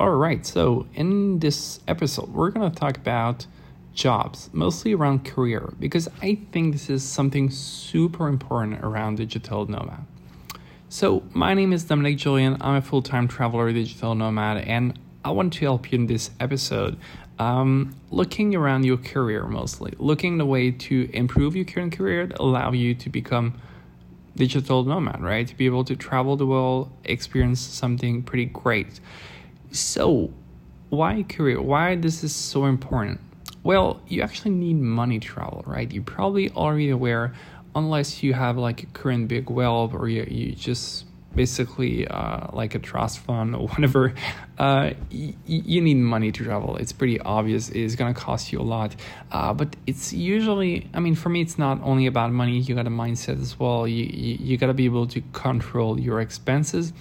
All right, so in this episode, we're going to talk about jobs, mostly around career, because I think this is something super important around digital nomad. So, my name is Dominic Julian. I'm a full time traveler, digital nomad, and I want to help you in this episode. Um, looking around your career mostly, looking the way to improve your current career, allow you to become digital nomad, right? To be able to travel the world, experience something pretty great. So, why career? Why this is so important? Well, you actually need money to travel, right? You're probably already aware, unless you have like a current big wealth or you, you just basically uh, like a trust fund or whatever, uh, y- you need money to travel. It's pretty obvious. It's gonna cost you a lot, uh, but it's usually. I mean, for me, it's not only about money. You got a mindset as well. You you, you got to be able to control your expenses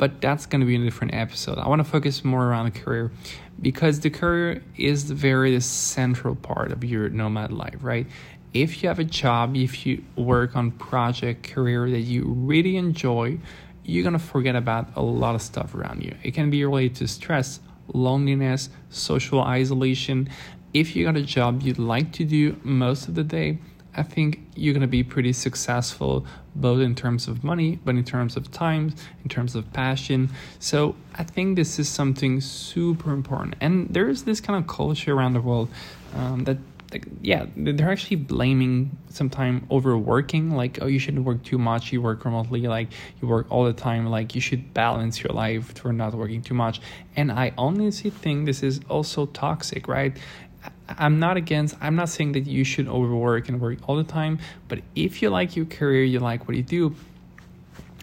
but that's going to be in a different episode. I want to focus more around the career because the career is the very central part of your nomad life, right? If you have a job, if you work on project career that you really enjoy, you're going to forget about a lot of stuff around you. It can be related to stress, loneliness, social isolation. If you got a job you'd like to do most of the day, I think you're going to be pretty successful both in terms of money, but in terms of time, in terms of passion. So I think this is something super important. And there is this kind of culture around the world um, that, like, yeah, they're actually blaming sometimes overworking. Like, oh, you shouldn't work too much. You work remotely. Like, you work all the time. Like, you should balance your life for not working too much. And I honestly think this is also toxic, right? I'm not against, I'm not saying that you should overwork and work all the time, but if you like your career, you like what you do,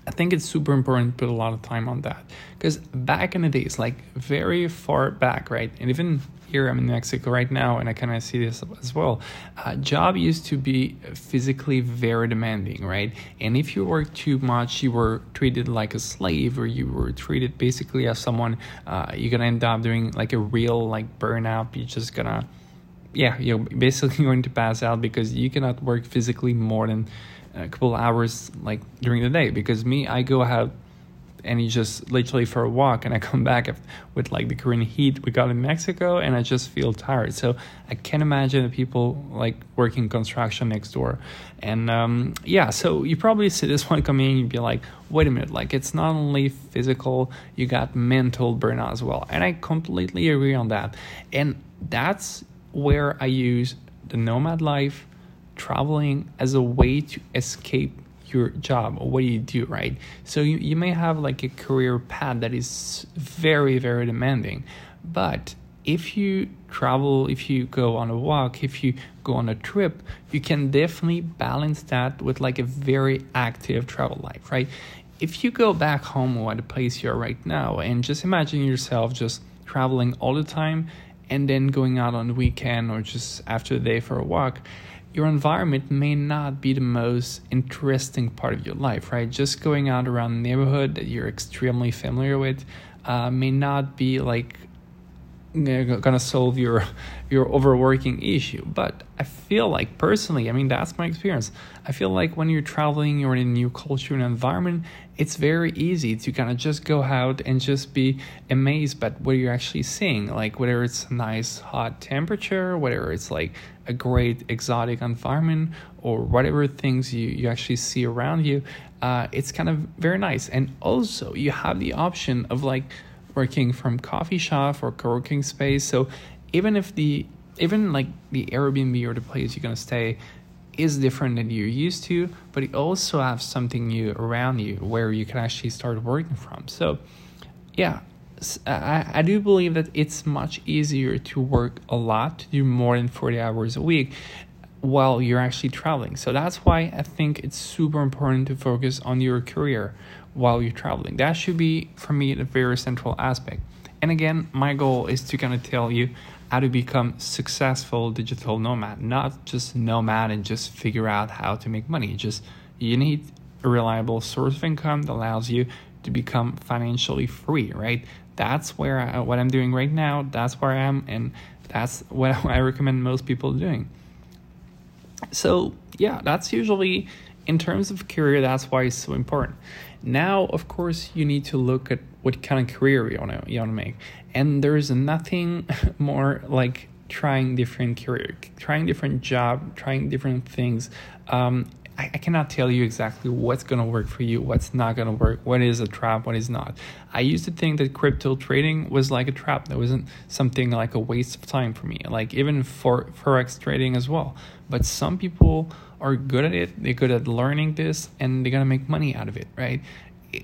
I think it's super important to put a lot of time on that. Because back in the days, like very far back, right? And even here, I'm in Mexico right now, and I kind of see this as well. Uh, job used to be physically very demanding, right? And if you work too much, you were treated like a slave, or you were treated basically as someone. Uh, you're gonna end up doing like a real like burnout. You're just gonna yeah, you're basically going to pass out because you cannot work physically more than a couple hours like during the day. Because me, I go out and you just literally for a walk and I come back with like the Korean heat we got in Mexico and I just feel tired. So I can't imagine the people like working construction next door. And um, yeah, so you probably see this one coming you'd be like, wait a minute, like it's not only physical, you got mental burnout as well. And I completely agree on that. And that's where I use the nomad life, traveling as a way to escape your job or what do you do, right? So you, you may have like a career path that is very, very demanding. But if you travel, if you go on a walk, if you go on a trip, you can definitely balance that with like a very active travel life, right? If you go back home or the place you're right now and just imagine yourself just traveling all the time and then going out on the weekend or just after the day for a walk, your environment may not be the most interesting part of your life, right? Just going out around the neighborhood that you're extremely familiar with uh, may not be like gonna solve your your overworking issue. But i feel like personally i mean that's my experience. I feel like when you're traveling you're in a new culture and environment it's very easy to kind of just go out and just be amazed by what you're actually seeing. Like whether it's nice hot temperature whether it's like a great exotic environment or whatever things you, you actually see around you uh, it's kind of very nice. And also you have the option of like working from coffee shop or co-working space. So even if the even like the Airbnb or the place you're gonna stay is different than you're used to, but you also have something new around you where you can actually start working from. So yeah, I, I do believe that it's much easier to work a lot, to do more than 40 hours a week while you're actually traveling. So that's why I think it's super important to focus on your career while you're traveling. That should be, for me, the very central aspect. And again, my goal is to kind of tell you how to become successful digital nomad, not just nomad and just figure out how to make money. Just you need a reliable source of income that allows you to become financially free, right? That's where I, what I'm doing right now. That's where I am, and that's what I recommend most people doing. So yeah, that's usually in terms of career. That's why it's so important. Now, of course, you need to look at what kind of career you want to you want to make and there's nothing more like trying different career trying different job trying different things um, I, I cannot tell you exactly what's going to work for you what's not going to work what is a trap what is not. I used to think that crypto trading was like a trap. That wasn't something like a waste of time for me like even for forex trading as well. But some people are good at it. They're good at learning this and they're going to make money out of it right?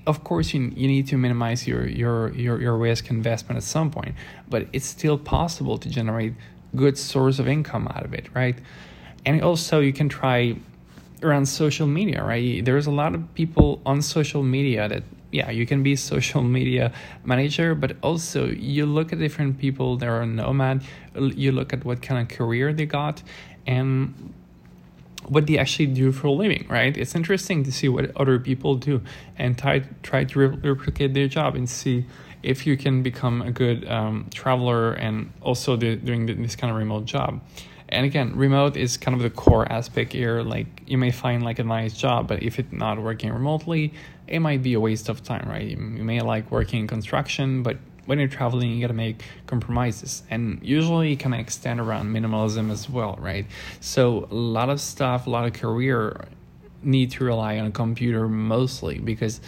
Of course you, you need to minimize your, your your your risk investment at some point but it's still possible to generate good source of income out of it right? And also you can try around social media right there's a lot of people on social media that yeah you can be social media manager but also you look at different people that are nomad you look at what kind of career they got and what they actually do for a living, right? It's interesting to see what other people do and try try to replicate their job and see if you can become a good um, traveler and also the, doing this kind of remote job. And again, remote is kind of the core aspect here. Like you may find like a nice job, but if it's not working remotely, it might be a waste of time, right? You may like working in construction, but when you're traveling, you got to make compromises, and usually you kind of extend around minimalism as well, right? So a lot of stuff, a lot of career need to rely on a computer mostly because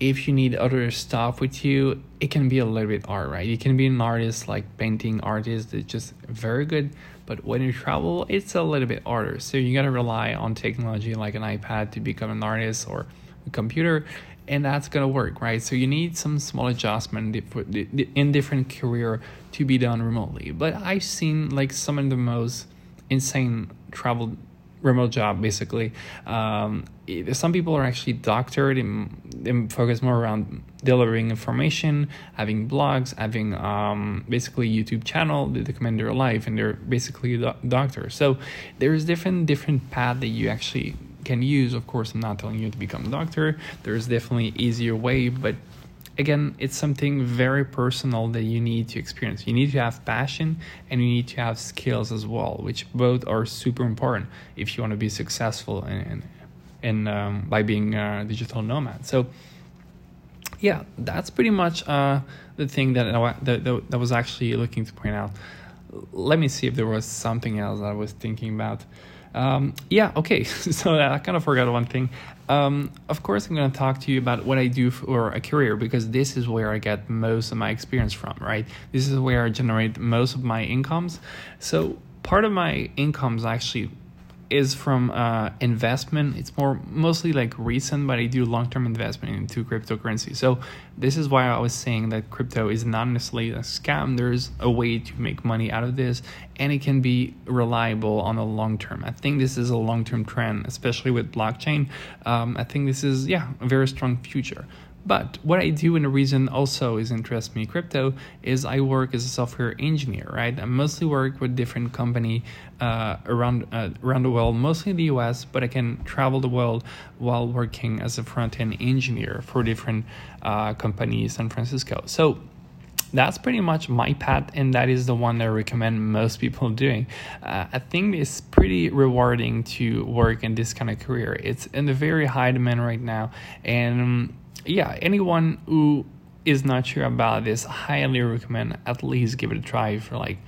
if you need other stuff with you, it can be a little bit hard, right? You can be an artist like painting artist that's just very good, but when you travel, it's a little bit harder. So you gotta rely on technology like an iPad to become an artist or a computer and that's gonna work, right? So you need some small adjustment in different career to be done remotely. But I've seen like some of the most insane travel remote job basically. Um, some people are actually doctored and, focus more around delivering information, having blogs, having um, basically YouTube channel that document their life, and they're basically do- doctors. So there's different different path that you actually can use. Of course, I'm not telling you to become a doctor. There's definitely easier way, but again, it's something very personal that you need to experience. You need to have passion and you need to have skills as well, which both are super important if you want to be successful in, in um, by being a digital nomad. So, yeah, that's pretty much uh, the thing that, I, that that was actually looking to point out. Let me see if there was something else I was thinking about. Um, yeah, okay. so I kind of forgot one thing. Um, of course, I'm going to talk to you about what I do for a career because this is where I get most of my experience from, right? This is where I generate most of my incomes. So part of my incomes actually is from uh, investment. It's more mostly like recent, but I do long term investment into cryptocurrency. So this is why I was saying that crypto is not necessarily a scam. There's a way to make money out of this, and it can be reliable on the long term. I think this is a long term trend, especially with blockchain. Um, I think this is yeah a very strong future. But what I do and the reason also is interest me crypto is I work as a software engineer, right? I mostly work with different company uh, around uh, around the world, mostly in the U.S., but I can travel the world while working as a front end engineer for different uh, companies in San Francisco. So that's pretty much my path and that is the one that i recommend most people doing uh, i think it's pretty rewarding to work in this kind of career it's in a very high demand right now and yeah, anyone who is not sure about this, highly recommend at least give it a try for like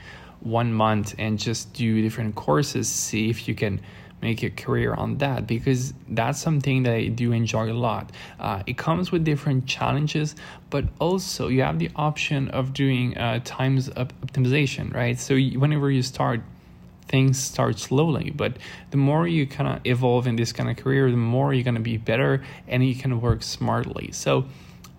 one month and just do different courses, see if you can make a career on that because that's something that I do enjoy a lot. Uh, it comes with different challenges, but also you have the option of doing uh, times optimization, right? So whenever you start things start slowly but the more you kind of evolve in this kind of career the more you're going to be better and you can work smartly. So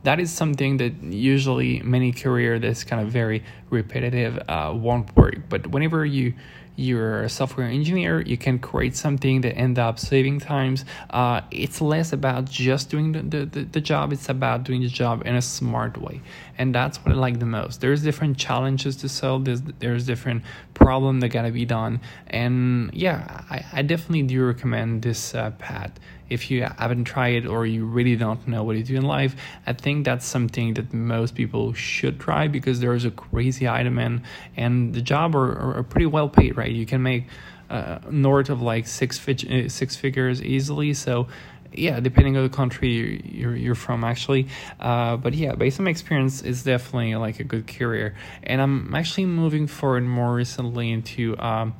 that is something that usually many career that's kind of very repetitive uh, won't work. But whenever you you're a software engineer you can create something that end up saving times. Uh, it's less about just doing the, the, the job it's about doing the job in a smart way and that's what i like the most there's different challenges to solve there's, there's different problem that gotta be done and yeah i, I definitely do recommend this uh, if you haven't tried it or you really don't know what to do in life, I think that's something that most people should try because there's a crazy item in, and the job are, are pretty well paid, right? You can make uh, north of like six uh, six figures easily. So yeah, depending on the country you're you're from, actually. Uh, but yeah, based on my experience, it's definitely like a good career, and I'm actually moving forward more recently into. Um,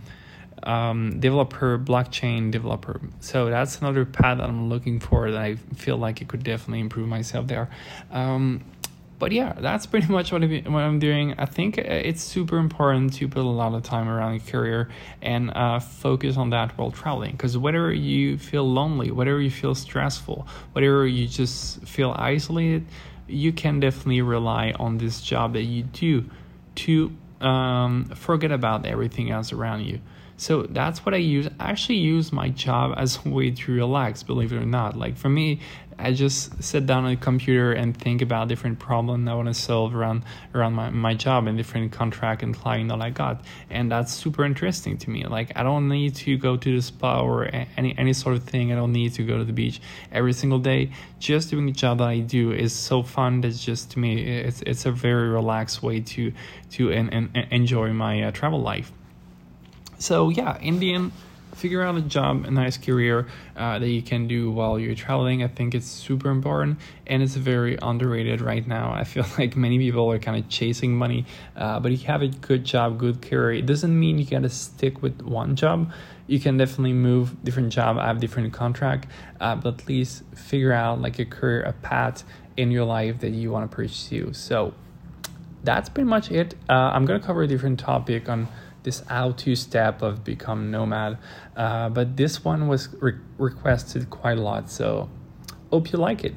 um, developer, blockchain developer. So that's another path that I'm looking for that I feel like it could definitely improve myself there. Um, but yeah, that's pretty much what, I, what I'm doing. I think it's super important to put a lot of time around your career and uh, focus on that while traveling. Because whether you feel lonely, whether you feel stressful, whether you just feel isolated, you can definitely rely on this job that you do to um, forget about everything else around you. So that's what I use. I actually use my job as a way to relax, believe it or not. Like for me, I just sit down on the computer and think about different problems I want to solve around around my, my job and different contract and client that I got. And that's super interesting to me. Like I don't need to go to the spa or any any sort of thing. I don't need to go to the beach every single day. Just doing the job that I do is so fun. That's just to me, it's it's a very relaxed way to to and, and enjoy my uh, travel life. So yeah, Indian, figure out a job, a nice career uh, that you can do while you're traveling. I think it's super important and it's very underrated right now. I feel like many people are kind of chasing money, uh, but if you have a good job, good career, it doesn't mean you gotta stick with one job. You can definitely move different job, have different contract, uh, but at least figure out like a career, a path in your life that you want to pursue. So that's pretty much it. Uh, I'm gonna cover a different topic on this how to step of become nomad. Uh, but this one was re- requested quite a lot, so hope you like it.